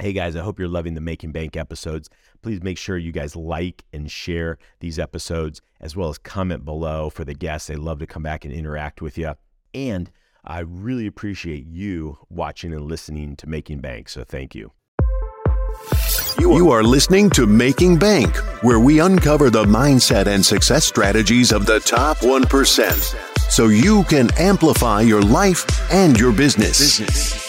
Hey guys, I hope you're loving the Making Bank episodes. Please make sure you guys like and share these episodes as well as comment below for the guests. They love to come back and interact with you. And I really appreciate you watching and listening to Making Bank. So thank you. You are listening to Making Bank, where we uncover the mindset and success strategies of the top 1% so you can amplify your life and your business.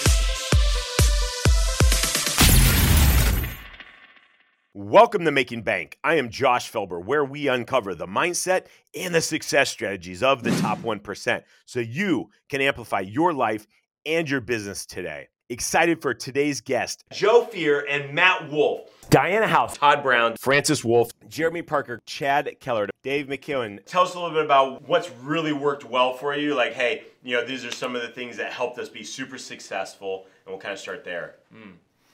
Welcome to Making Bank. I am Josh Felber, where we uncover the mindset and the success strategies of the top 1% so you can amplify your life and your business today. Excited for today's guest, Joe Fier and Matt Wolfe. Diana House, Todd Brown, Francis Wolff, Jeremy Parker, Chad Keller, Dave McKeown. Tell us a little bit about what's really worked well for you. Like, hey, you know, these are some of the things that helped us be super successful, and we'll kind of start there hmm,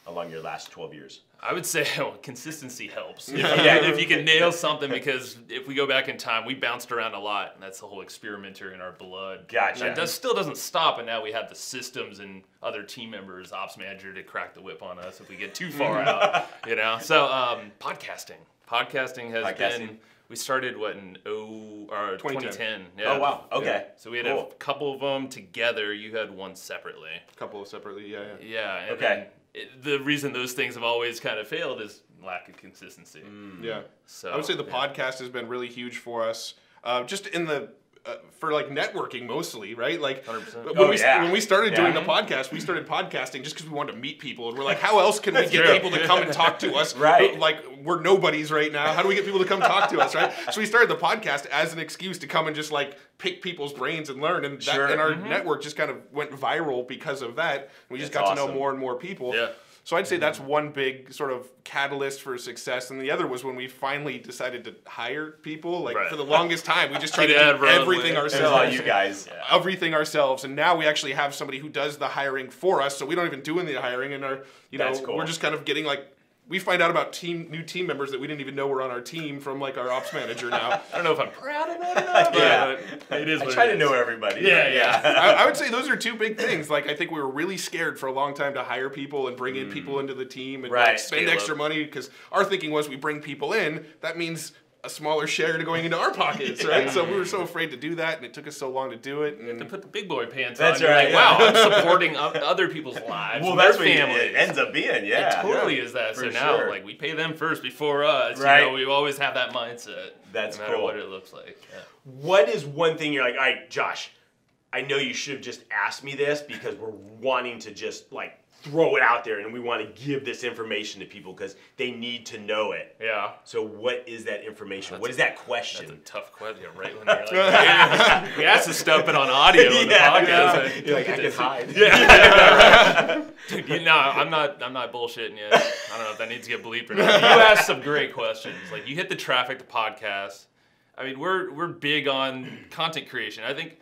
along your last 12 years. I would say well, consistency helps. If, Yeah. if you can nail something, because if we go back in time, we bounced around a lot, and that's the whole experimenter in our blood. Gotcha. That does, still doesn't stop, and now we have the systems and other team members, ops manager, to crack the whip on us if we get too far out. You know. So um, podcasting, podcasting has Podcasting. been. We started what in oh or 2010. 2010. Yeah. Oh, wow. Okay. Yeah. So we had Cool. a couple of them together. You had one separately. A couple of separately, yeah, yeah. Yeah. Okay. Then it, the reason those things have always kind of failed is lack of consistency. Yeah. So I would say the yeah. podcast has been really huge for us. Uh, just in the uh, for like networking mostly, right? Like 100%. when Oh, we yeah. when we started Yeah. doing the podcast, we started podcasting just because we wanted to meet people, and we're like, how else can we get true. people to come and talk to us? Right. Like we're nobodies right now. How do we get people to come talk to us, right? So we started the podcast as an excuse to come and just like pick people's brains and learn, and that, Sure. and our Mm-hmm. network just kind of went viral because of that. We just That's got to know more and more people. Yeah. So I'd say that's one big sort of catalyst for success, and the other was when we finally decided to hire people. Like Right. for the longest time, we just tried to do everything with- all ourselves. you guys. Everything ourselves, and now we actually have somebody who does the hiring for us, so we don't even do any hiring, and our, you know, cool. we're just kind of getting like. We find out about team new team members that we didn't even know were on our team from like our ops manager now. I don't know if I'm proud of that or not, but Yeah. it is. I what try it to is. know everybody. Yeah, but yeah. I, I would say those are two big things. Like I think we were really scared for a long time to hire people and bring in people mm. into the team and Right. like, spend Scale extra up. money because our thinking was we bring people in, that means a smaller share to going into our pockets, right? So we were so afraid to do that, and it took us so long to do it. And to put the big boy pants That's on, you're right, like, wow. I'm supporting other people's lives. Well, that's their what it ends up being. Yeah. It totally is that. For so now, sure. like, we pay them first before us. Right. You know, we always have that mindset. That's no matter cool. what it looks like. Yeah. What is one thing you're like, all right, Josh, I know you should have just asked me this because we're wanting to just like throw it out there and we want to give this information to people because they need to know it. Yeah. So what is that information? what is that question? That's a tough question, right? When you're like, we asked to stuff it on audio on the Yeah, podcast. yeah. and- You're like, I can hide. Yeah. Dude, you- no, I'm not. I'm not bullshitting you. I don't know if that needs to get bleeped or not. You asked some great questions. Like you hit the traffic, the podcast. I mean, we're we're big on content creation. I think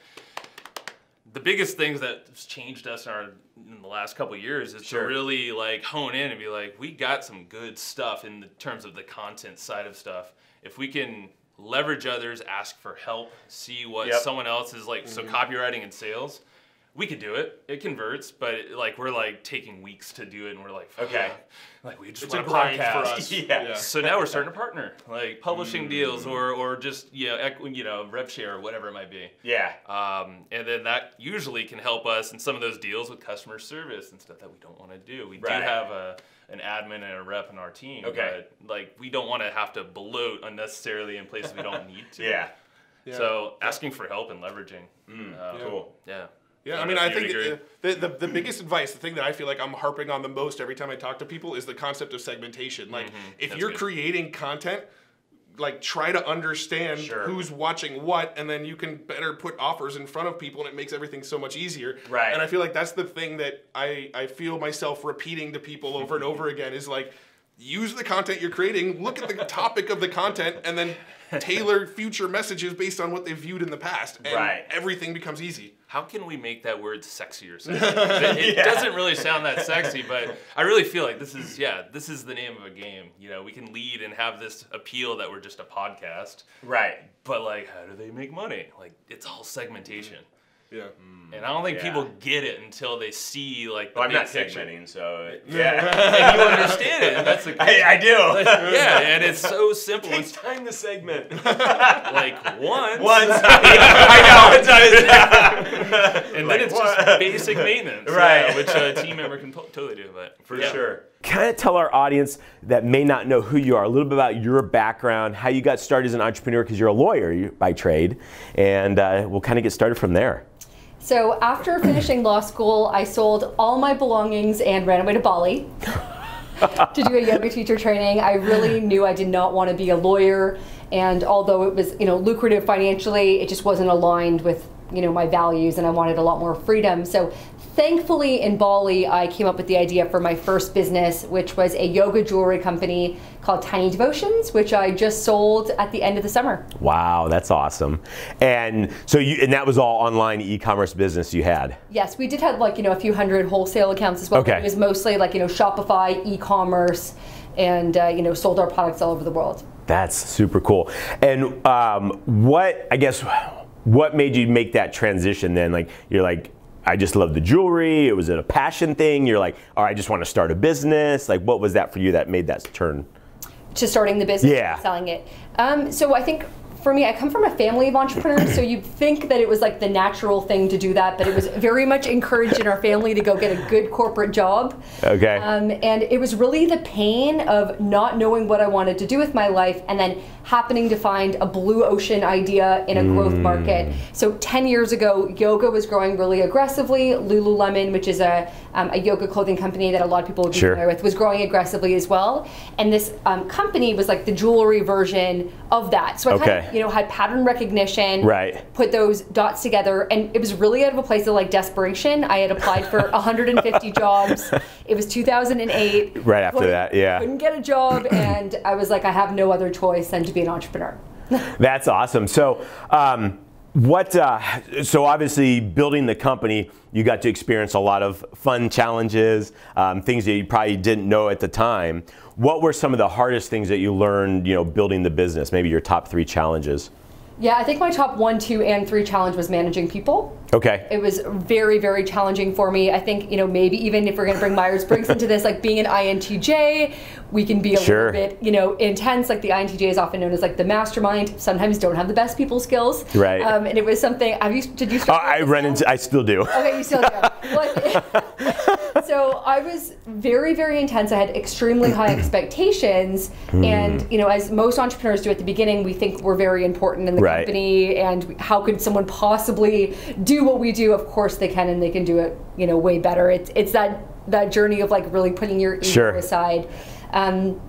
the biggest things that's changed us in, our, in the last couple of years is Sure. to really like hone in and be like, we got some good stuff in the terms of the content side of stuff. If we can leverage others, ask for help, see what Yep. someone else is like. So mm-hmm. copywriting and sales, we could do it. It converts, but it, like we're like taking weeks to do it, and we're like, Okay. like we just it's want a grind for us. Yeah. So now we're starting to partner, like publishing deals or or just you know, equ- you know rev share or whatever it might be. Yeah. Um, and then that usually can help us in some of those deals with customer service and stuff that we don't want to do. We Right. do have a an admin and a rep in our team, Okay. but like we don't want to have to bloat unnecessarily in places we don't need to. Yeah. yeah. So asking for help and leveraging. Mm, uh, Cool. Yeah. Yeah, I mean, I think uh, the, the the biggest advice, the thing that I feel like I'm harping on the most every time I talk to people is the concept of segmentation. Like, if Mm-hmm. That's you're good. creating content, like try to understand Sure. who's watching what, and then you can better put offers in front of people, and it makes everything so much easier. Right. And I feel like that's the thing that I I feel myself repeating to people over and over again is like. Use the content you're creating, look at the topic of the content, and then tailor future messages based on what they've viewed in the past. And Right. everything becomes easy. How can we make that word sexier? it it Yeah. doesn't really sound that sexy, but I really feel like this is yeah, this is the name of a game. You know, we can lead and have this appeal that we're just a podcast, Right. but like, how do they make money? Like, it's all segmentation. Yeah. And I don't think Yeah. people get it until they see like the Well, I'm big not picture. segmenting, so yeah. And you understand it, and that's the I, I do. yeah, and it's so simple. It's It's time to segment. like once, Once. I know. It's, it's, and like, then it's what? just basic maintenance, Right. yeah, which a team member can to- totally do. But For yeah. sure. Kind of tell our audience that may not know who you are a little bit about your background, how you got started as an entrepreneur because you're a lawyer you- by trade, and uh, we'll kind of get started from there. So after finishing law school, I sold all my belongings and ran away to Bali to do a yoga teacher training. I really knew I did not want to be a lawyer, and although it was you know lucrative financially, it just wasn't aligned with you know my values, and I wanted a lot more freedom. So. Thankfully, in Bali, I came up with the idea for my first business, which was a yoga jewelry company called Tiny Devotions, which I just sold at the end of the summer. Wow, that's awesome. And so you, and that was all online e-commerce business you had. Yes, we did have like you know a few hundred wholesale accounts as well. Okay. It was mostly like you know Shopify, e-commerce, and uh, you know sold our products all over the world. That's super cool. And um, what I guess what made you make that transition then? Like you're like, I just love the jewelry. It was it a passion thing? You're like, oh, I just want to start a business. Like, what was that for you that made that turn? to starting the business Yeah. selling it. Um, so I think for me, I come from a family of entrepreneurs, so you'd think that it was like the natural thing to do that, but it was very much encouraged in our family to go get a good corporate job. Okay. Um, and it was really the pain of not knowing what I wanted to do with my life and then happening to find a blue ocean idea in a growth Mm. market. So 10 years ago, yoga was growing really aggressively. Lululemon, which is a, um, a yoga clothing company that a lot of people would be Sure. familiar with, was growing aggressively as well. And this um, company was like the jewelry version of that. So I kind of, you know, had pattern recognition, Right. put those dots together, and it was really out of a place of like desperation. I had applied for 150 jobs. It was 2008. Right after that, yeah. Couldn't get a job, and I was like, I have no other choice than to be an entrepreneur. That's awesome. So, um, what? Uh, so obviously, building the company, you got to experience a lot of fun challenges, um, things that you probably didn't know at the time. What were some of the hardest things that you learned, you know, building the business? Maybe your top three challenges. Yeah, I think my top one, two, and three challenge was managing people. Okay. It was very, very challenging for me. I think, you know, maybe even if we're going to bring Myers Briggs into this, like being an INTJ, we can be a Sure. little bit, you know, intense. Like the INTJ is often known as like the mastermind. Sometimes don't have the best people skills. Right. Um, and it was something. Have you? Did you? Uh, Start I run into. I still do. Okay, you still do. Well, so I was very, very intense. I had extremely high expectations, Hmm. and you know, as most entrepreneurs do at the beginning, we think we're very important in the Right. company, and how could someone possibly do what we do? Of course, they can, and they can do it, you know, way better. It's it's that that journey of like really putting your ego Sure. aside. Um,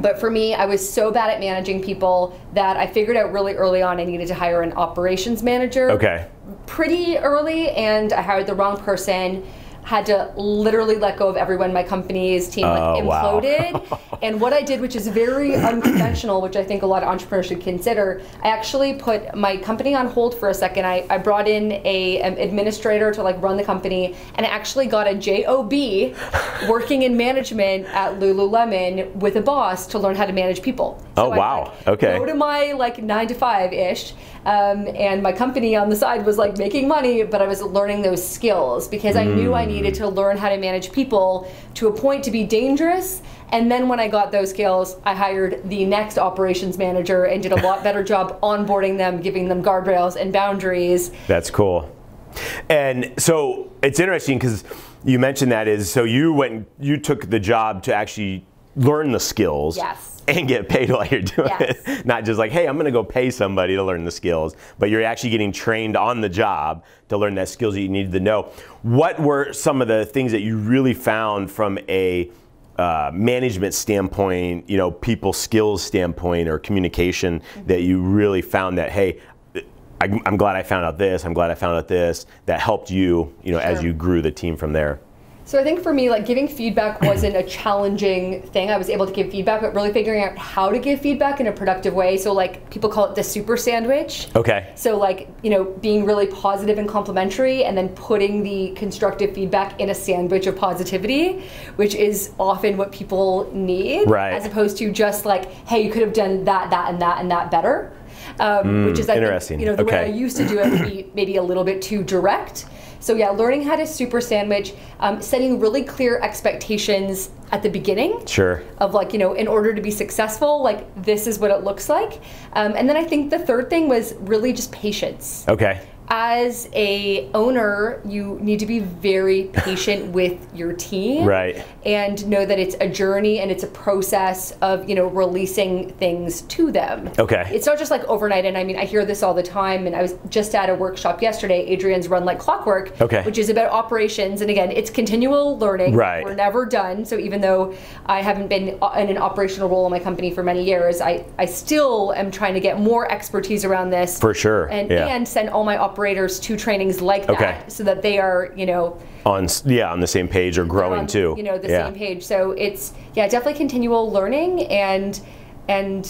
but for me, I was so bad at managing people that I figured out really early on I needed to hire an operations manager Okay. pretty early and I hired the wrong person. Had to literally let go of everyone. My company's team like Oh, wow. imploded. and what I did, which is very unconventional, which I think a lot of entrepreneurs should consider, I actually put my company on hold for a second. I, I brought in a an administrator to like run the company, and I actually got a job working in management at Lululemon with a boss to learn how to manage people. Oh, I, wow. like, Okay. Go to my like nine to five ish, um, and my company on the side was like making money, but I was learning those skills because I knew I needed to learn how to manage people to a point to be dangerous. And then when I got those skills, I hired the next operations manager and did a lot better job onboarding them, giving them guardrails and boundaries. That's cool. And so it's interesting because you mentioned that is so you went you took the job to actually learn the skills. Yes. And get paid while you're doing Yes. it. Not just like, hey, I'm gonna go pay somebody to learn the skills, but you're actually getting trained on the job to learn that skills that you needed to know. What were some of the things that you really found from a uh, management standpoint, you know, people skills standpoint or communication that you really found that, hey, I, I'm glad I found out this. I'm glad I found out this. That helped you, you know, as you grew the team from there. So I think for me, like giving feedback wasn't a challenging thing. I was able to give feedback, but really figuring out how to give feedback in a productive way. So like people call it the super sandwich. Okay. So like, you know, being really positive and complimentary and then putting the constructive feedback in a sandwich of positivity, which is often what people need. Right. As opposed to just like, hey, you could have done that, that, and that, and that better. um, which is I interesting. Think, you know the way I used to do it would be maybe a little bit too direct. So yeah, learning how to super sandwich, um, setting really clear expectations at the beginning Sure. of like you know in order to be successful like this is what it looks like um, and then i think the third thing was really just patience Okay. As a owner you need to be very patient with your team Right. and know that it's a journey and it's a process of you know releasing things to them Okay. it's not just like overnight and i mean i hear this all the time and i was just at a workshop yesterday Adrienne's run like clockwork Okay. which is about operations and again it's continual learning Right. we're never done so even though i haven't been in an operational role in my company for many years i, I still am trying to get more expertise around this For sure, and, yeah. and send all my operators to trainings like that Okay. so that they are you know On yeah, on the same page or growing on, too. You know, the yeah. same page. So it's yeah, definitely continual learning and and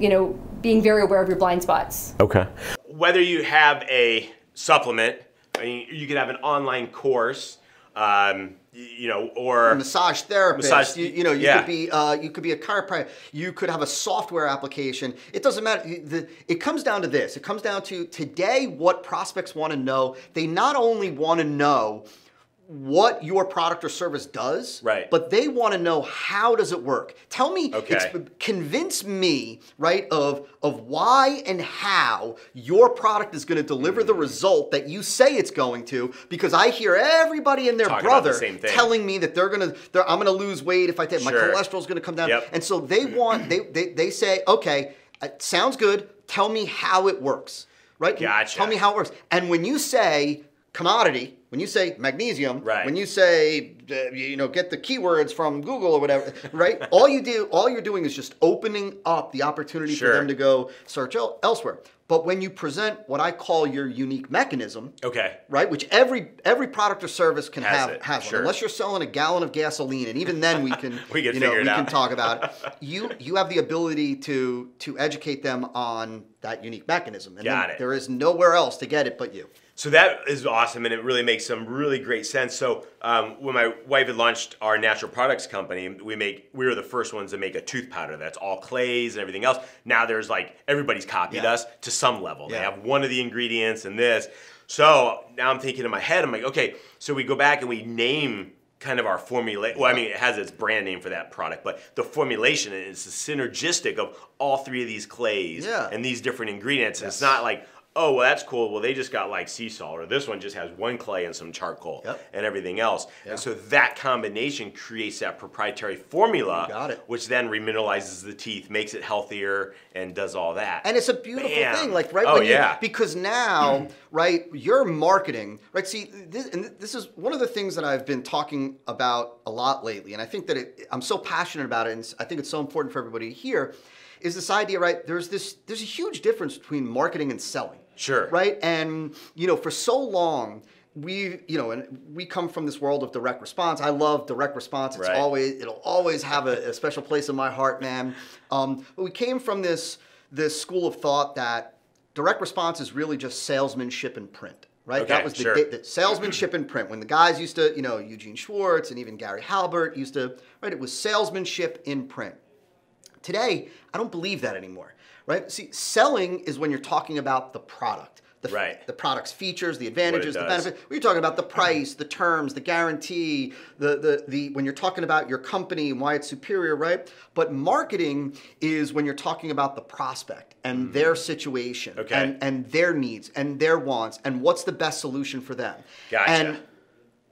you know being very aware of your blind spots. Okay. Whether you have a supplement, I mean, you could have an online course, um, y- you know, or massage therapist. Massage- you, you know, you yeah. could be uh, you could be a chiropractor. You could have a software application. It doesn't matter. The, it comes down to this. It comes down to today what prospects want to know. They not only want to know what your product or service does, Right. But they want to know how does it work. Tell me, Okay. convince me, right, of of why and how your product is going to deliver Hmm. the result that you say it's going to. Because I hear everybody and their Talking about the brother telling me that they're gonna, they're, I'm gonna lose weight if I take my Sure. cholesterol's gonna come down, Yep. and so they want, they they, they say, okay, it sounds good. Tell me how it works, right? Gotcha. Tell me how it works. And when you say commodity, when you say magnesium, Right. when you say uh, you know get the keywords from Google or whatever, right? all you do, all you're doing is just opening up the opportunity Sure. for them to go search el- elsewhere. But when you present what I call your unique mechanism, okay. right? Which every every product or service can Has have it, has sure. one, unless you're selling a gallon of gasoline, and even then we can We can you know we out. can talk about it. You you have the ability to to educate them on that unique mechanism, and Got it. there is nowhere else to get it but you. So that is awesome, and it really makes some really great sense. So um, when my wife had launched our natural products company, we make we were the first ones to make a tooth powder that's all clays and everything else. Now there's like everybody's copied Yeah. us to some level. They have one of the ingredients and this. So now I'm thinking in my head, I'm like, okay, so we go back and we name kind of our formula. Well, I mean, it has its brand name for that product, but the formulation is synergistic of all three of these clays Yeah. and these different ingredients. It's not like, oh, well, that's cool. Well, they just got like sea salt, or this one just has one clay and some charcoal Yep. and everything else. And so that combination creates that proprietary formula, You got it. which then remineralizes the teeth, makes it healthier, and does all that. And it's a beautiful Bam. thing, like right Oh, when you, because now, right, your marketing, right? See, this, and this is one of the things that I've been talking about a lot lately, and I think that it, I'm so passionate about it, and I think it's so important for everybody to hear, is this idea, right? There's this, there's a huge difference between marketing and selling, Sure. right? And you know, for so long. We, you know, and we come from this world of direct response. I love direct response. It's Right. always, it'll always have a, a special place in my heart, man. Um, but we came from this this school of thought that direct response is really just salesmanship in print, right? Okay, that was the, sure. da- the salesmanship in print. When the guys used to, you know, Eugene Schwartz and even Gary Halbert used to, right? It was salesmanship in print. Today, I don't believe that anymore, right? See, selling is when you're talking about the product. The, Right. the product's features, the advantages, the benefits. We're talking about the price, the terms, the guarantee, the, the, the when you're talking about your company and why it's superior, right? But marketing is when you're talking about the prospect and their situation. Okay. and, and their needs and their wants and what's the best solution for them. Gotcha. And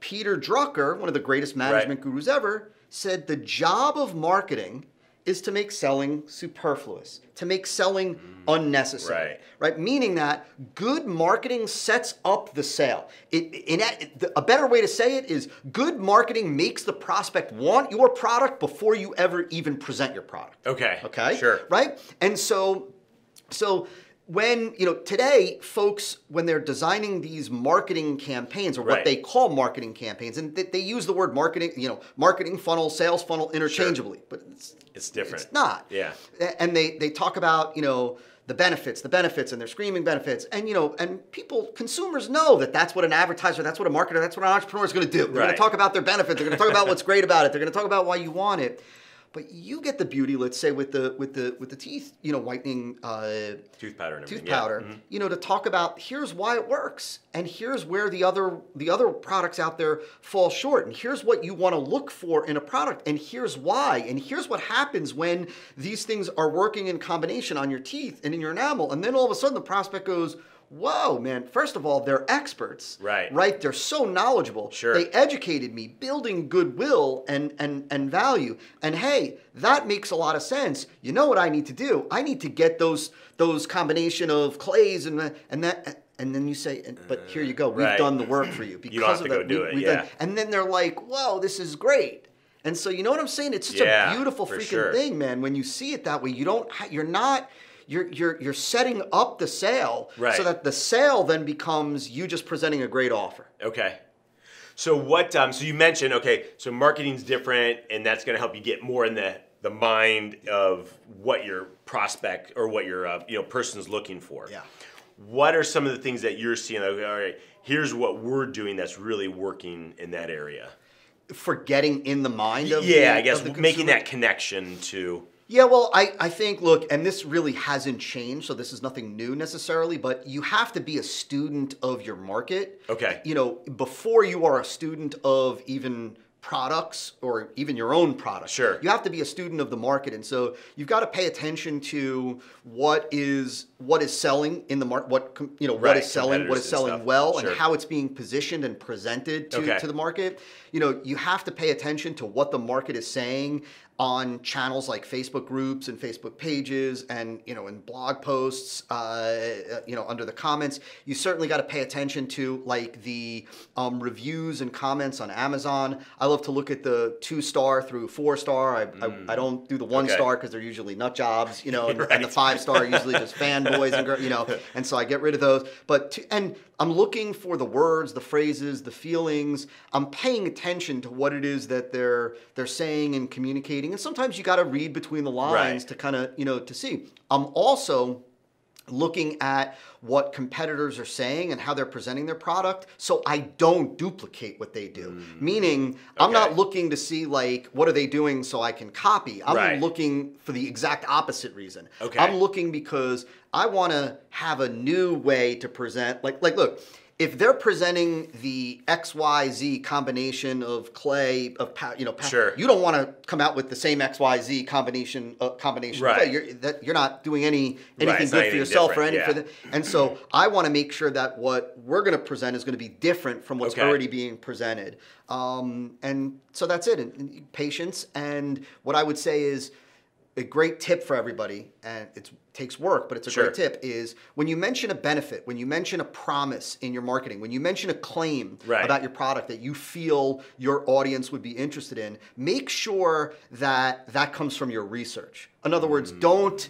Peter Drucker, one of the greatest management gurus ever, said the job of marketing is to make selling superfluous, to make selling mm. unnecessary. Right. Right? Meaning that good marketing sets up the sale. It, in a, a better way to say it is good marketing makes the prospect want your product before you ever even present your product. Okay. Okay. Sure. Right. And so, so when you know today, folks, when they're designing these marketing campaigns or what Right. they call marketing campaigns, and they, they use the word marketing, you know, marketing funnel, sales funnel interchangeably, but it's It's different. it's not. Yeah. And they they talk about you know the benefits, the benefits, and they're screaming benefits, and you know, and people, consumers know that that's what an advertiser, that's what a marketer, that's what an entrepreneur is going to do. They're going to talk about their benefits. They're going to talk about what's great about it. They're going to talk about why you want it. But you get the beauty, let's say with the with the with the teeth, you know, whitening uh, Tooth powder and tooth everything. yeah. powder, Mhm. you know, to talk about here's why it works, and here's where the other the other products out there fall short, and here's what you want to look for in a product, and here's why, and here's what happens when these things are working in combination on your teeth and in your enamel, and then all of a sudden the prospect goes. Whoa, man. First of all, they're experts. Right. Right? They're so knowledgeable. Sure. They educated me, building goodwill and, and, and value. And hey, that makes a lot of sense. You know what I need to do? I need to get those those combination of clays and and that and then you say, but here you go. We've Right. done the work for you because don't have of to go that. do it, yeah. and then they're like, "Whoa, this is great." And so you know what I'm saying? It's such Yeah, a beautiful freaking sure. thing, man. When you see it that way, you don't. You're not. You're, you're, you're setting up the sale Right. so that the sale then becomes you just presenting a great offer. Okay. So what? Um, so you mentioned okay. So marketing's different, and that's going to help you get more in the the mind of what your prospect or what your uh, you know person's looking for. Yeah. What are some of the things that you're seeing? Like, all right, here's what we're doing that's really working in that area. For getting in the mind of yeah, the, I guess making that connection to. Yeah, well, I, I think, look, and this really hasn't changed, so this is nothing new necessarily, but you have to be a student of your market. Okay. You know, before you are a student of even products or even your own product. Sure. You have to be a student of the market. And so you've got to pay attention to what is what is selling in the market, what you know, what Right, is selling, what is competitors and selling well, Sure. and how it's being positioned and presented to, Okay. to the market. You know, you have to pay attention to what the market is saying on channels like Facebook groups and Facebook pages and you know in blog posts uh, you know under the comments you certainly got to pay attention to like the um, reviews and comments on Amazon. I love to look at the two star through four star. I, I, I don't do the one Okay. star because they're usually nut jobs you know and, and the five star usually just fanboys and girl- you know and so I get rid of those. But to, and I'm looking for the words the phrases the feelings. I'm paying attention to what it is that they're they're saying and communicating. And sometimes you got to read between the lines Right. to kind of you know to see. I'm also looking at what competitors are saying and how they're presenting their product so I don't duplicate what they do. Meaning, I'm not Mm. Looking to see like what are they doing so I can copy. I'm Right. looking for the exact opposite reason. Okay. I'm looking because I want to have a new way to present like like look, if they're presenting the XYZ combination of clay of you know Sure. you don't want to come out with the same XYZ combination uh, combination of Right. clay. You're that you're not doing any anything it's good for yourself or any for yeah. the and so I want to make sure that what we're going to present is going to be different from what's Okay. already being presented. Um, and so that's it. And, and patience. And what I would say is a great tip for everybody, and it takes work, but it's a Sure. great tip, is when you mention a benefit, when you mention a promise in your marketing, when you mention a claim Right. about your product that you feel your audience would be interested in, make sure that that comes from your research. In other words, mm. don't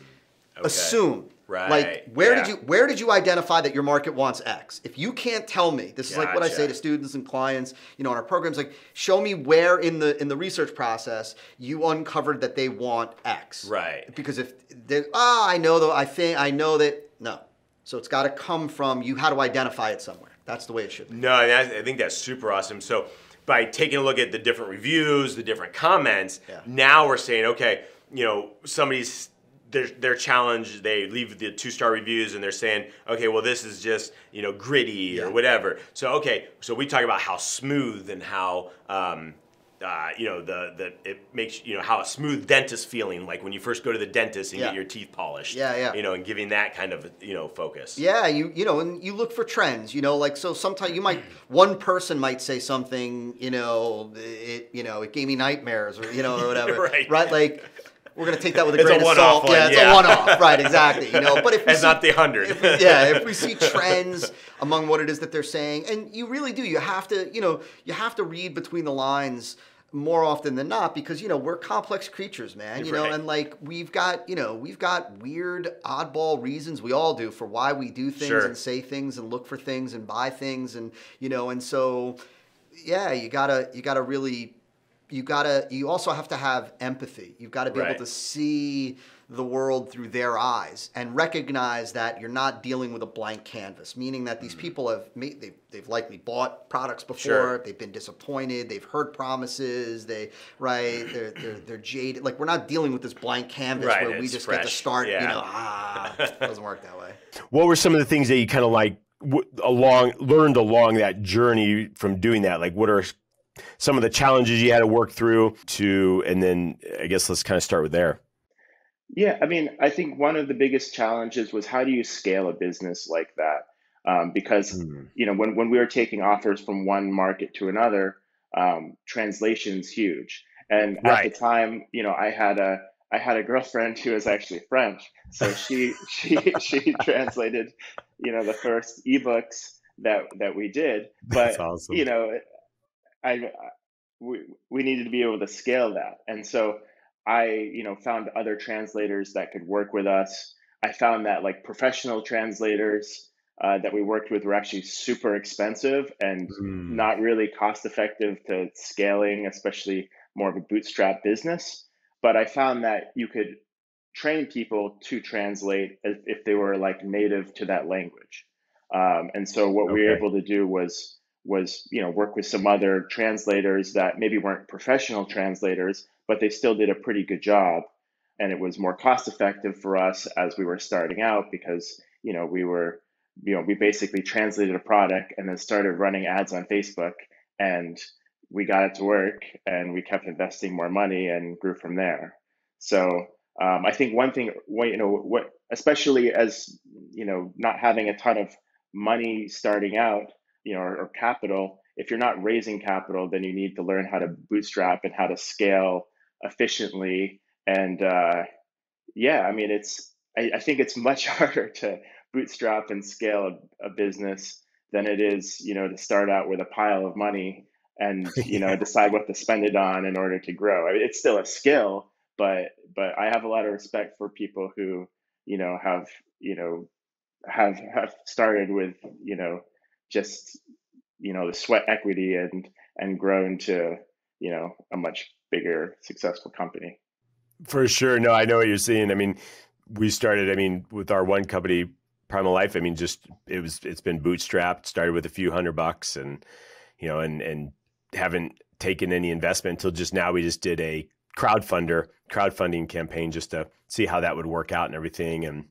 assume. Right, Like where did you where did you identify that your market wants X? If you can't tell me, this is like what I say to students and clients, you know, in our programs, like show me where in the in the research process you uncovered that they want X. Right. Because if they ah, I know though, I think I know that no. So it's got to come from you. How to identify it somewhere. That's the way it should be. No, I I think that's super awesome. So by taking a look at the different reviews, the different comments, Yeah. now we're saying, okay, you know, somebody's their their challenge, they leave the two star reviews and they're saying, okay, well this is just you know gritty or whatever. So okay, so we talk about how smooth and how. Um, uh, you know the the it makes you know how a smooth dentist feeling like when you first go to the dentist and Yeah. get your teeth polished. Yeah, yeah. You know, and giving that kind of you know focus. Yeah, you you know, and you look for trends. You know, like so sometimes you might one person might say something. You know, it you know it gave me nightmares or you know or whatever. Right. Right. Like we're gonna take that with a It's a grain of salt. one, yeah, it's yeah. a one-off. Right. Exactly. You know, but if It's not the hundred. yeah, if we see trends among what it is that they're saying, and you really do, you have to, you know, you have to read between the lines more often than not because you know we're complex creatures man you know and like we've got you know we've got weird oddball reasons we all do for why we do things Sure. and say things and look for things and buy things and you know and so yeah you gotta you gotta really you gotta you also have to have empathy you've got to be Right. able to see the world through their eyes and recognize that you're not dealing with a blank canvas meaning that these people have made they've, they've likely bought products before Mm-hmm. Sure. they've been disappointed they've heard promises they right they're, they're they're jaded like we're not dealing with this blank canvas Right, where we it's just get to fresh. start you know ah it doesn't work that way What were some of the things that you kind of like w- along learned along that journey from doing that? Like, what are some of the challenges you had to work through to, and then I guess let's kind of start with there. Yeah, I mean, I think one of the biggest challenges was how do you scale a business like that? Um, because you know, when when we were taking offers from one market to another, um, translation's huge. And at the time, you know, I had a I had a girlfriend who was actually French, so she she she translated, you know, the first ebooks that that we did. But awesome. you know, I we we needed to be able to scale that, and so I you know found other translators that could work with us. I found that like professional translators uh, that we worked with were actually super expensive and Mm. not really cost effective to scaling, especially more of a bootstrap business. But I found that you could train people to translate if, if they were like native to that language. Um, and so what we were able to do was was you know work with some other translators that maybe weren't professional translators, but they still did a pretty good job. And it was more cost effective for us as we were starting out because you know we were you know we basically translated a product and then started running ads on Facebook and we got it to work and we kept investing more money and grew from there. So um, I think one thing, you know, what especially as you know, not having a ton of money starting out, you know, or, or capital. If you're not raising capital, then you need to learn how to bootstrap and how to scale efficiently. And uh, yeah, I mean, it's I, I think it's much harder to bootstrap and scale a, a business than it is, you know, to start out with a pile of money and you know decide what to spend it on in order to grow. I mean, it's still a skill, but but I have a lot of respect for people who you know have you know have have started with you know just you know the sweat equity and and grown to you know a much bigger successful company. For sure. No, I know what you're saying. I mean, we started, I mean, with our one company, Primal Life, I mean, just it was it's been bootstrapped, started with a few hundred bucks and you know, and and haven't taken any investment until just now we just did a crowdfunder, crowdfunding campaign just to see how that would work out and everything and,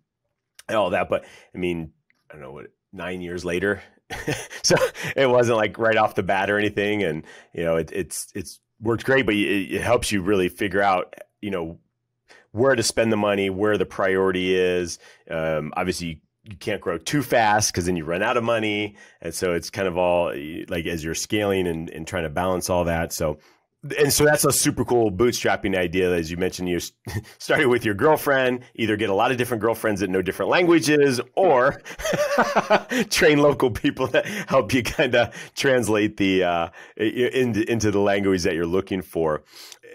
and all that. But I mean, I don't know what nine years later. so it wasn't like right off the bat or anything. And, you know, it, it's, it's worked great, but it, it helps you really figure out, you know, where to spend the money, where the priority is. Um, obviously, you, you can't grow too fast because then you run out of money. And so it's kind of all like as you're scaling and, and trying to balance all that. So, and so that's a super cool bootstrapping idea. As you mentioned, you started with your girlfriend, either get a lot of different girlfriends that know different languages or train local people that help you kind of translate the, uh, into, into the language that you're looking for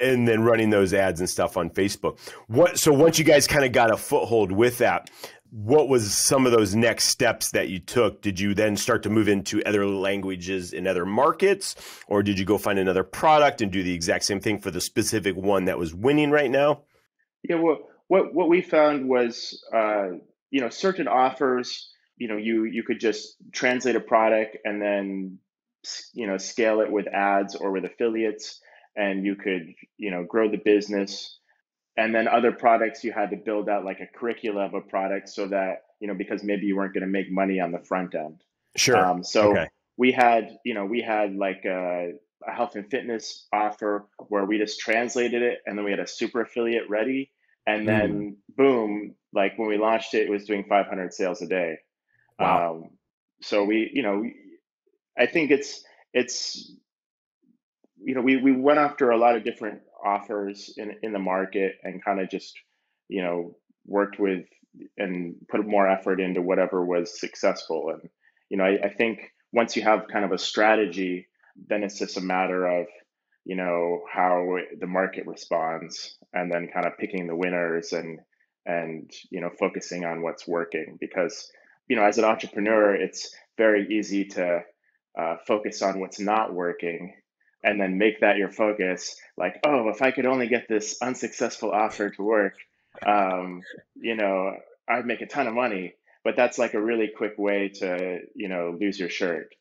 and then running those ads and stuff on Facebook. What so once you guys kind of got a foothold with that, what was some of those next steps that you took? Did you then start to move into other languages in other markets or did you go find another product and do the exact same thing for the specific one that was winning right now? Yeah, well, what what we found was uh, you know certain offers, you know, you you could just translate a product and then you know scale it with ads or with affiliates and you could you know grow the business and then other products you had to build out like a curricula of a product so that you know because maybe you weren't going to make money on the front end Sure. um, so Okay. we had you know we had like a, a health and fitness offer where we just translated it and then we had a super affiliate ready and then boom like when we launched it it was doing 500 sales a day Wow. um, so we you know we, i think it's it's you know, we, we went after a lot of different offers in, in the market and kind of just, you know, worked with and put more effort into whatever was successful. And, you know, I, I think once you have kind of a strategy, then it's just a matter of, you know, how the market responds and then kind of picking the winners and, and, you know, focusing on what's working because, you know, as an entrepreneur, it's very easy to uh, focus on what's not working and then make that your focus. Like, oh, if I could only get this unsuccessful offer to work, um, you know, I'd make a ton of money. But that's like a really quick way to, you know, lose your shirt.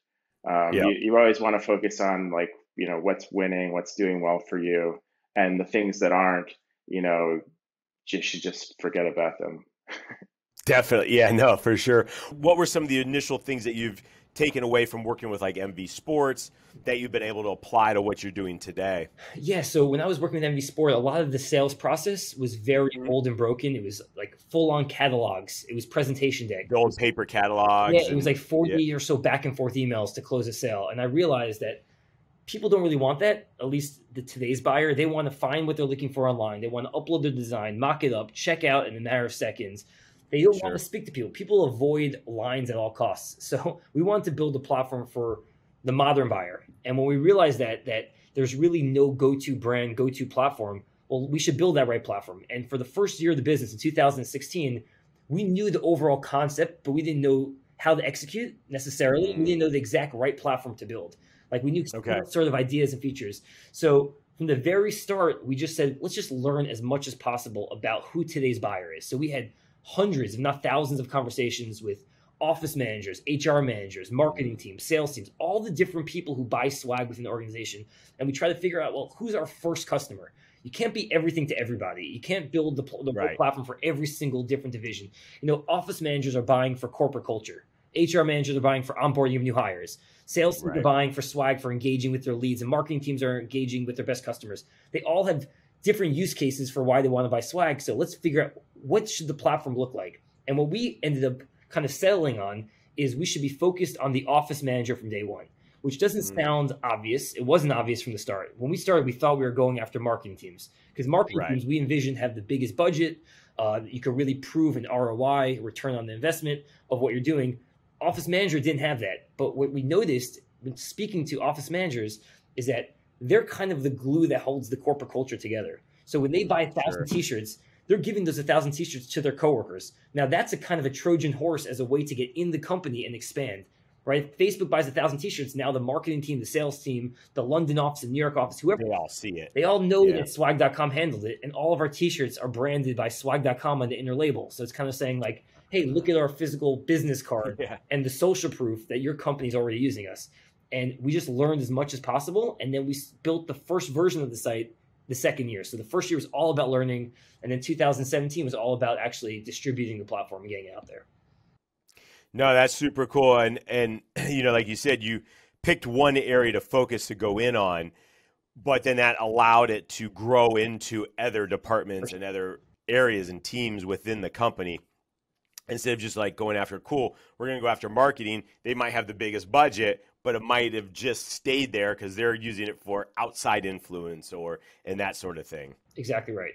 Um, Yeah. you, you always want to focus on like, you know, what's winning, what's doing well for you, and the things that aren't, you know, you should just forget about them. Definitely. Yeah, no, for sure. What were some of the initial things that you've taken away from working with like MV Sports that you've been able to apply to what you're doing today? Yeah, so when I was working with MV Sport, a lot of the sales process was very Mhm. old and broken. It was like full on catalogs. It was presentation day. The old paper catalogs. Yeah, it was like 40 or so back and forth emails to close a sale. And I realized that people don't really want that, at least the today's buyer. They want to find what they're looking for online. They want to upload their design, mock it up, check out in a matter of seconds. They don't Sure. want to speak to people. People avoid lines at all costs. So we wanted to build a platform for the modern buyer. And when we realized that that there's really no go-to brand, go-to platform, well, we should build that right platform. And for the first year of the business in 2016, we knew the overall concept, but we didn't know how to execute necessarily. We didn't mm. know the exact right platform to build. Like we knew Okay. sort of ideas and features. So from the very start, we just said, let's just learn as much as possible about who today's buyer is. So we had hundreds, if not thousands, of conversations with office managers, HR managers, marketing mm. teams, sales teams, all the different people who buy swag within the organization. And we try to figure out, well, who's our first customer? You can't be everything to everybody. You can't build the, the Right. platform for every single different division. You know, office managers are buying for corporate culture. HR managers are buying for onboarding of new hires. Sales teams are buying for swag for engaging with their leads, and marketing teams are engaging with their best customers. They all have different use cases for why they want to buy swag. So let's figure out what should the platform look like. And what we ended up kind of settling on is we should be focused on the office manager from day one, which doesn't Mm. sound obvious. It wasn't obvious from the start. When we started, we thought we were going after marketing teams because marketing Right. teams we envisioned have the biggest budget. Uh, you can really prove an ROI, return on the investment of what you're doing. Office manager didn't have that. But what we noticed when speaking to office managers is that they're kind of the glue that holds the corporate culture together. So when they buy a thousand Sure. t-shirts, they're giving those a thousand t-shirts to their coworkers. Now that's a kind of a Trojan horse as a way to get in the company and expand. Right? Facebook buys a thousand t-shirts. Now the marketing team, the sales team, the London office, the New York office, whoever They all see it. they all know Yeah. that swag.com handled it, and all of our t-shirts are branded by swag.com on the inner label. So it's kind of saying like, hey, look at our physical business card Yeah. and the social proof that your company's already using us. And we just learned as much as possible, and then we built the first version of the site the second year. So the first year was all about learning, and then 2017 was all about actually distributing the platform and getting it out there. No, that's super cool. And and you know, like you said, you picked one area to focus to go in on, but then that allowed it to grow into other departments and other areas and teams within the company. Instead of just like going after cool, we're going to go after marketing. They might have the biggest budget, but it might have just stayed there because they're using it for outside influence or and that sort of thing. Exactly right.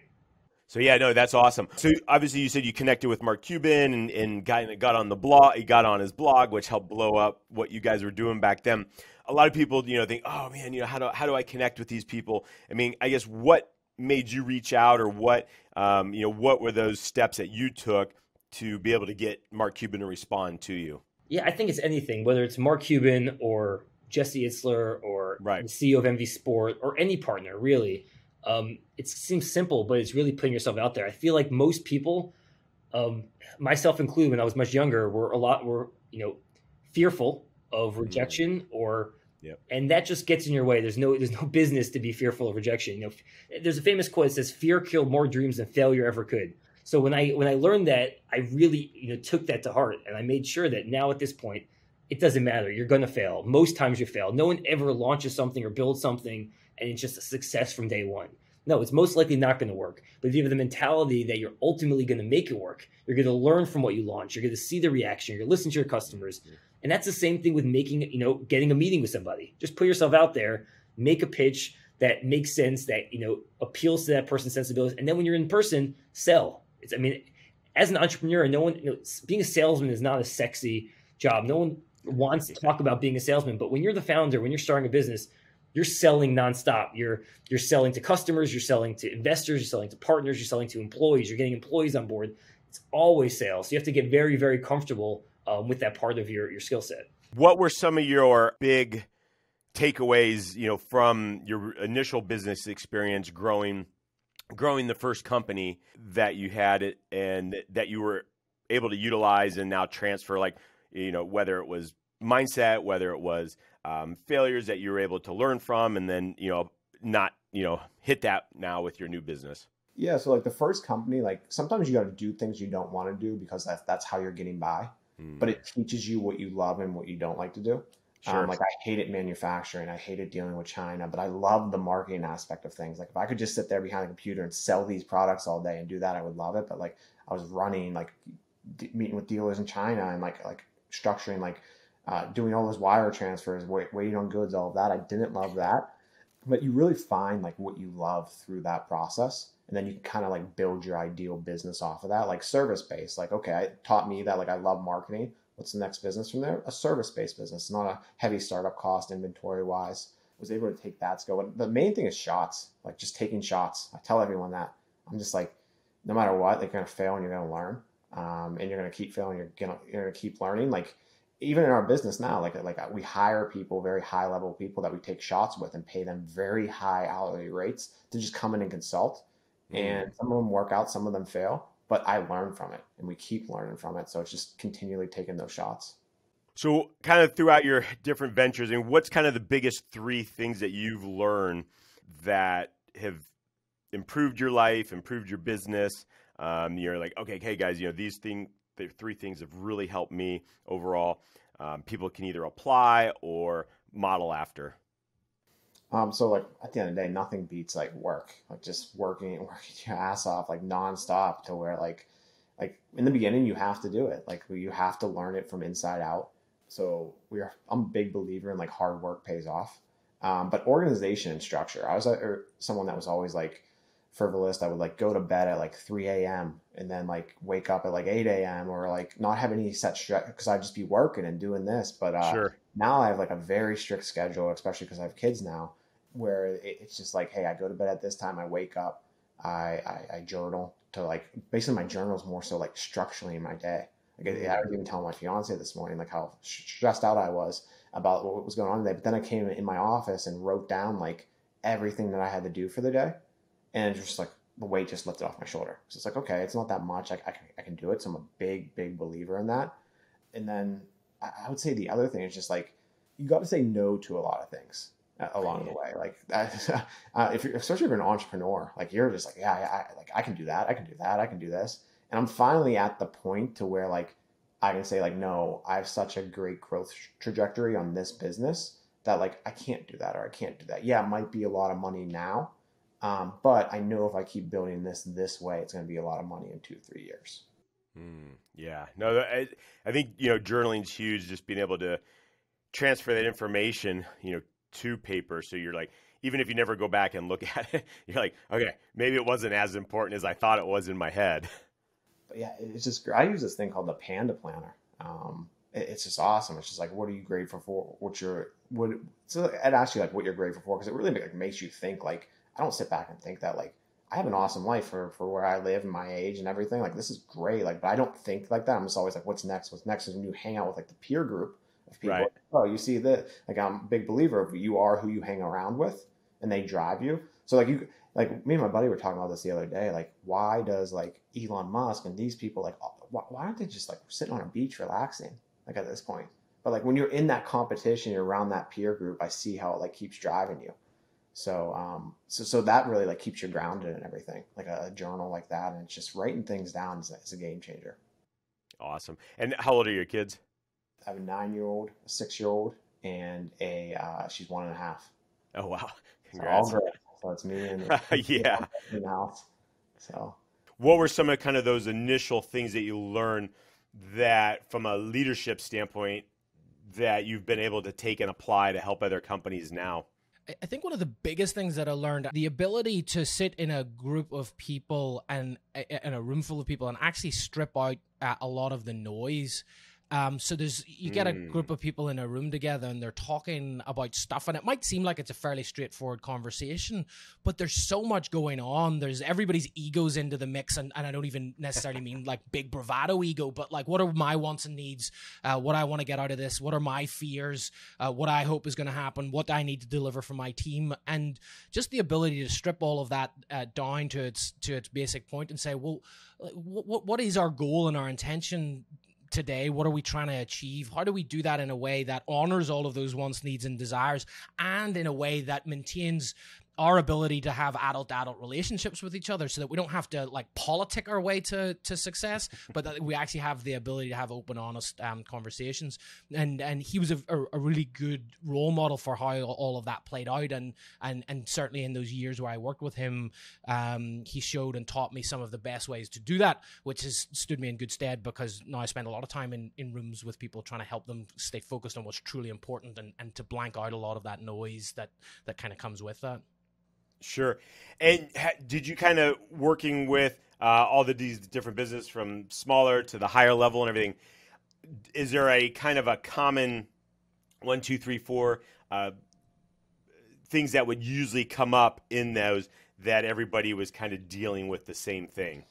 So yeah, no, that's awesome. So obviously, you said you connected with Mark Cuban and, and got got on the blog. He got on his blog, which helped blow up what you guys were doing back then. A lot of people, you know, think, oh man, you know, how do how do I connect with these people? I mean, I guess what made you reach out, or what, um, you know, what were those steps that you took to be able to get Mark Cuban to respond to you? Yeah, I think it's anything, whether it's Mark Cuban or Jesse Itzler or Right. the CEO of MV Sport or any partner, really. Um, it seems simple, but it's really putting yourself out there. I feel like most people, um, myself included, when I was much younger, were a lot were you know fearful of rejection or. Yep. And that just gets in your way. There's no there's no business to be fearful of rejection. You know, f- there's a famous quote that says, "Fear killed more dreams than failure ever could." So when I when I learned that, I really you know took that to heart, and I made sure that now at this point, it doesn't matter. You're going to fail. Most times you fail. No one ever launches something or builds something and it's just a success from day one. No, it's most likely not going to work. But if you have the mentality that you're ultimately going to make it work, you're going to learn from what you launch. You're going to see the reaction. You're going to listen to your customers. And that's the same thing with making, you know, getting a meeting with somebody. Just put yourself out there, make a pitch that makes sense, that, you know, appeals to that person's sensibilities. And then when you're in person, sell. It's, I mean, as an entrepreneur, no one, you know, being a salesman is not a sexy job. No one wants to talk about being a salesman, but when you're the founder, when you're starting a business, you're selling nonstop. You're you're selling to customers, you're selling to investors, you're selling to partners, you're selling to employees, you're getting employees on board. It's always sales. So you have to get very very comfortable um, with that part of your your skill set. What were some of your big takeaways, you know, from your initial business experience growing growing the first company that you had it and that you were able to utilize and now transfer like you know whether it was mindset whether it was um, failures that you were able to learn from and then you know not you know hit that now with your new business? Yeah so like the first company like sometimes you got to do things you don't want to do because that's that's how you're getting by. Mm. but it teaches you what you love and what you don't like to do Sure. Um, like I hated manufacturing, I hated dealing with China, but I love the marketing aspect of things. Like if I could just sit there behind a computer and sell these products all day and do that, I would love it. But like I was running, like d- meeting with dealers in China and like like structuring, like uh, doing all those wire transfers, wait, waiting on goods, all of that. I didn't love that, but you really find like what you love through that process, and then you can kind of like build your ideal business off of that, like service based. Like okay, it taught me that like I love marketing What's the next business from there? A service based business, not a heavy startup cost inventory wise. Was able to take that skill. But the main thing is shots, like just taking shots. I tell everyone that. I'm just like, no matter what, they're gonna fail and you're gonna learn, um, and you're gonna keep failing. You're gonna you're gonna keep learning. Like even in our business now, like like we hire people, very high level people that we take shots with and pay them very high hourly rates to just come in and consult. Mm. And some of them work out, some of them fail but I learn from it and we keep learning from it. So it's just continually taking those shots. So, kind of throughout your different ventures, and what's kind of the biggest three things that you've learned that have improved your life, improved your business? Um, you're like, okay, hey guys, you know these things, the three things have really helped me overall. Um, people can either apply or model after. Um, so like at the end of the day, nothing beats like work, like just working, working your ass off like nonstop to where like, like in the beginning you have to do it. Like you have to learn it from inside out. So we're, I'm a big believer in like hard work pays off. Um, but organization and structure, I was uh, someone that was always like frivolous. I would like go to bed at like 3 a.m. and then like wake up at like 8 a.m. or like not have any set structure because I'd just be working and doing this. But uh, sure now I have like a very strict schedule, especially because I have kids now, where it's just like, hey, I go to bed at this time, I wake up, I, I, I journal to like basically my journal is more so like structurally in my day. Like I, I was even telling my fiance this morning like how stressed out I was about what was going on today. But then I came in my office and wrote down like everything that I had to do for the day, and just like the weight just lifted off my shoulder. So it's like okay, it's not that much. I, I, can, I can do it. So I'm a big big believer in that. And then I would say the other thing is just like you got to say no to a lot of things along the way. Like that, uh, if you're, especially if you're an entrepreneur, like you're just like, yeah, I, like I can do that. I can do that. I can do this. And I'm finally at the point to where like I can say like, no, I have such a great growth trajectory on this business that like I can't do that or I can't do that. Yeah, it might be a lot of money now, um, but I know if I keep building this this way, it's going to be a lot of money in two three years. Mm, yeah, no, I, I think you know journaling's huge. Just being able to transfer that information, you know, to paper. So you're like, even if you never go back and look at it, you're like, okay, maybe it wasn't as important as I thought it was in my head. But yeah, it's just I use this thing called the Panda Planner. Um, it, it's just awesome. It's just like, what are you grateful for? What's your what? So it asks you like what you're grateful for because it really like, makes you think. Like I don't sit back and think that like I have an awesome life for for where I live and my age and everything. Like this is great. Like, but I don't think like that. I'm just always like, what's next? What's next? Is when you hang out with like the peer group of people. Right. Oh, you see that? Like I'm a big believer of you are who you hang around with, and they drive you. So like you, like me and my buddy were talking about this the other day. Like, why does like Elon Musk and these people like uh, why, why aren't they just like sitting on a beach relaxing? Like at this point, but like when you're in that competition, you're around that peer group. I see how it like keeps driving you. So, um, so, so that really like keeps you grounded and everything, like a, a, journal like that. And it's just writing things down is, is a game changer. Awesome. And how old are your kids? I have a nine year old, a six year old, and a, uh, she's one and a half. Oh, wow. Congrats. So, so it's me and yeah. in the house. So, what were some of kind of those initial things that you learned that from a leadership standpoint that you've been able to take and apply to help other companies now? I think one of the biggest things that I learned the ability to sit in a group of people and in a room full of people and actually strip out uh, a lot of the noise Um, so there's you get a group of people in a room together and they're talking about stuff, and it might seem like it's a fairly straightforward conversation, but there's so much going on. There's everybody's egos into the mix, and, and I don't even necessarily mean like big bravado ego, but like what are my wants and needs, uh, what I want to get out of this, what are my fears, uh, what I hope is going to happen, what I need to deliver for my team, and just the ability to strip all of that uh, down to its to its basic point and say, well, what what is our goal and our intention today? What are we trying to achieve? How do we do that in a way that honors all of those wants, needs, and desires, and in a way that maintains our ability to have adult adult relationships with each other so that we don't have to like politic our way to to success but that we actually have the ability to have open honest um, conversations. And and he was a, a, really good role model for how all of that played out. And and and certainly in those years where I worked with him um, he showed and taught me some of the best ways to do that which has stood me in good stead because now I spend a lot of time in, in rooms with people trying to help them stay focused on what's truly important and, and to blank out a lot of that noise that that kind of comes with that Sure. And ha- did you kind of working with uh, all the these different business from smaller to the higher level and everything? Is there a kind of a common one, two, three, four uh, things that would usually come up in those that everybody was kind of dealing with the same thing?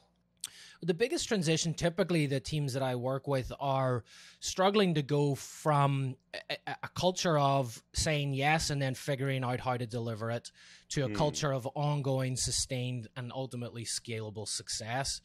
The biggest transition typically the teams that I work with are struggling to go from a, a, culture of saying yes and then figuring out how to deliver it to a mm. culture of ongoing sustained and ultimately scalable success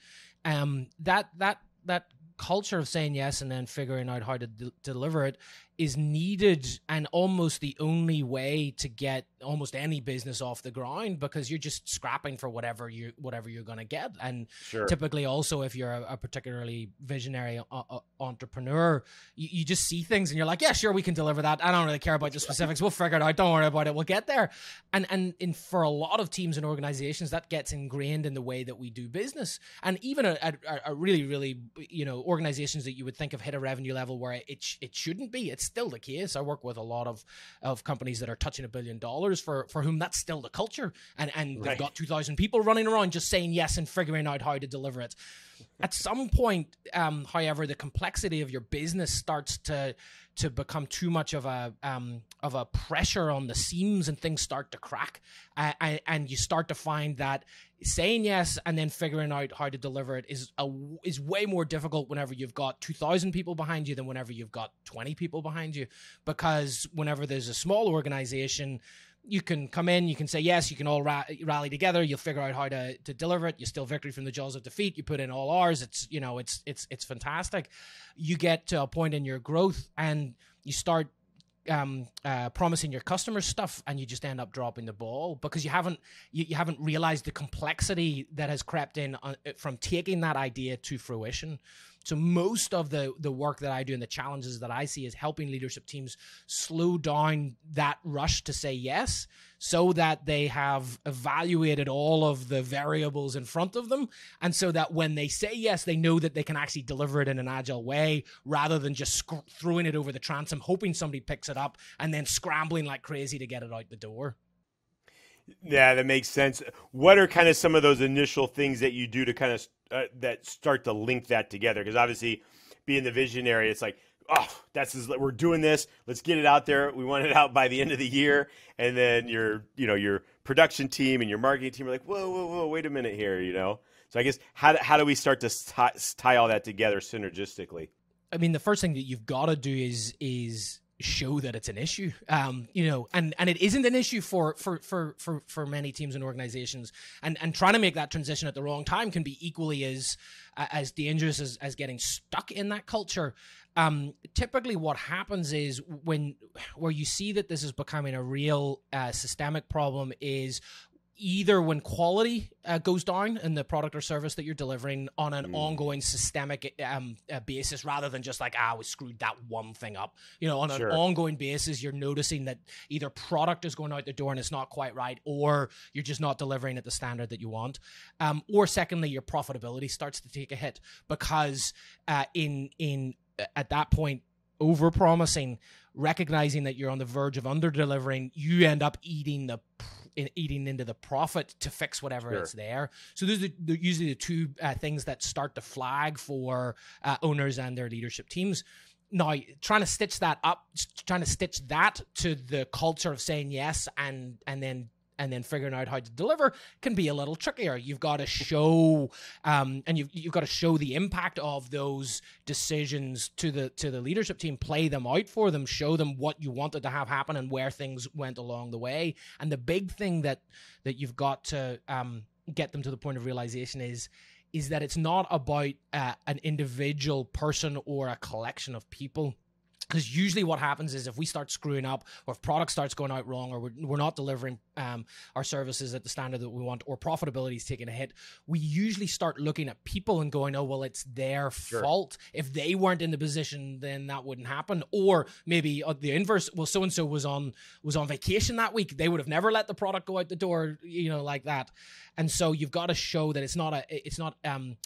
um that that that culture of saying yes and then figuring out how to de- deliver it is needed and almost the only way to get almost any business off the ground because you're just scrapping for whatever you whatever you're going to get. And sure. typically also if you're a, a particularly visionary uh, uh, entrepreneur you, you, just see things and you're like yeah sure we can deliver that. I don't really care about the specifics. We'll figure it out. Don't worry about it. We'll get there. And and in for a lot of teams and organizations that gets ingrained in the way that we do business. And even a, a, a really really you know organizations that you would think of hit a revenue level where it, it shouldn't be it's still the case. I work with a lot of of companies that are touching a billion dollars for for whom that's still the culture, and and right. they've got two thousand people running around just saying yes and figuring out how to deliver it. At some point, um, however, the complexity of your business starts to to become too much of a um, of a pressure on the seams and things start to crack uh, and you start to find that saying yes and then figuring out how to deliver it is a, is way more difficult whenever you've got 2000 people behind you than whenever you've got 20 people behind you because whenever there's a small organization you can come in, you can say yes, you can all ra- rally together, you'll figure out how to, to deliver it. You steal victory from the jaws of defeat. You put in all ours. It's you know it's it's it's fantastic. You get to a point in your growth and you start um, uh, promising your customers stuff and you just end up dropping the ball because you haven't you, you haven't realized the complexity that has crept in on, uh, from taking that idea to fruition so most of the the work that I do and the challenges that I see is helping leadership teams slow down that rush to say yes so that they have evaluated all of the variables in front of them and so that when they say yes they know that they can actually deliver it in an agile way rather than just sc- throwing it over the transom hoping somebody picks it up and then scrambling like crazy to get it out the door. Yeah, that makes sense. What are kind of some of those initial things that you do to kind of uh, that start to link that together? Because obviously, being the visionary, it's like, oh, that's we're doing this. Let's get it out there. We want it out by the end of the year, and then your you know your production team and your marketing team are like, whoa, whoa, whoa, wait a minute here, you know. So I guess how how do we start to tie, tie all that together synergistically? I mean, the first thing that you've got to do is is show that it's an issue. Um you know and and it isn't an issue for for for for for many teams and organizations. And and trying to make that transition at the wrong time can be equally as as dangerous as, as getting stuck in that culture. Um typically what happens is when where you see that this is becoming a real uh, systemic problem is either when quality uh, goes down in the product or service that you're delivering on an mm. ongoing systemic um, uh, basis rather than just like ah we screwed that one thing up you know on sure. an ongoing basis you're noticing that either product is going out the door and it's not quite right or you're just not delivering at the standard that you want um, or secondly your profitability starts to take a hit because uh, in in at that point over promising recognizing that you're on the verge of under delivering you end up eating the eating into the profit to fix whatever sure. is there. So those are the, usually the two uh, things that start to flag for uh, owners and their leadership teams. now trying to stitch that up trying to stitch that to the culture of saying yes and and then and then figuring out how to deliver can be a little trickier. You've got to show, um, and you've you've got to show the impact of those decisions to the to the leadership team. Play them out for them. Show them what you wanted to have happen and where things went along the way. And the big thing that that you've got to um, get them to the point of realization is is that it's not about uh, an individual person or a collection of people because usually what happens is if we start screwing up or if product starts going out wrong or we're, we're not delivering um, our services at the standard that we want or profitability is taking a hit we usually start looking at people and going oh well it's their sure. fault. If they weren't in the position then that wouldn't happen. Or maybe uh, the inverse well so and so was on was on vacation that week. They would have never let the product go out the door you know like that. And so you've got to show that it's not a it's not um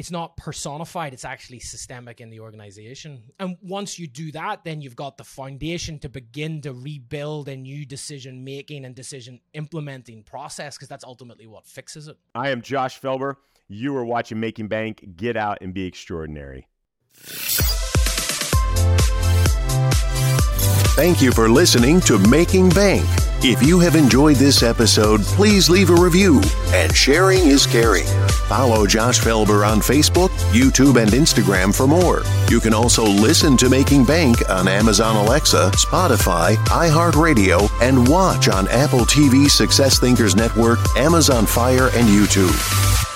it's not personified it's actually systemic in the organization. And once you do that then you've got the foundation to begin to rebuild a new decision making and decision implementing process because that's ultimately what fixes it. I am josh felber. You are watching making bank. Get out and be extraordinary. Thank you for listening to Making Bank. If you have enjoyed this episode, please leave a review, and sharing is caring. Follow Josh Felber on Facebook, YouTube, and Instagram for more. You can also listen to Making Bank on Amazon Alexa, Spotify, iHeartRadio, and watch on Apple TV Success Thinkers Network, Amazon Fire, and YouTube.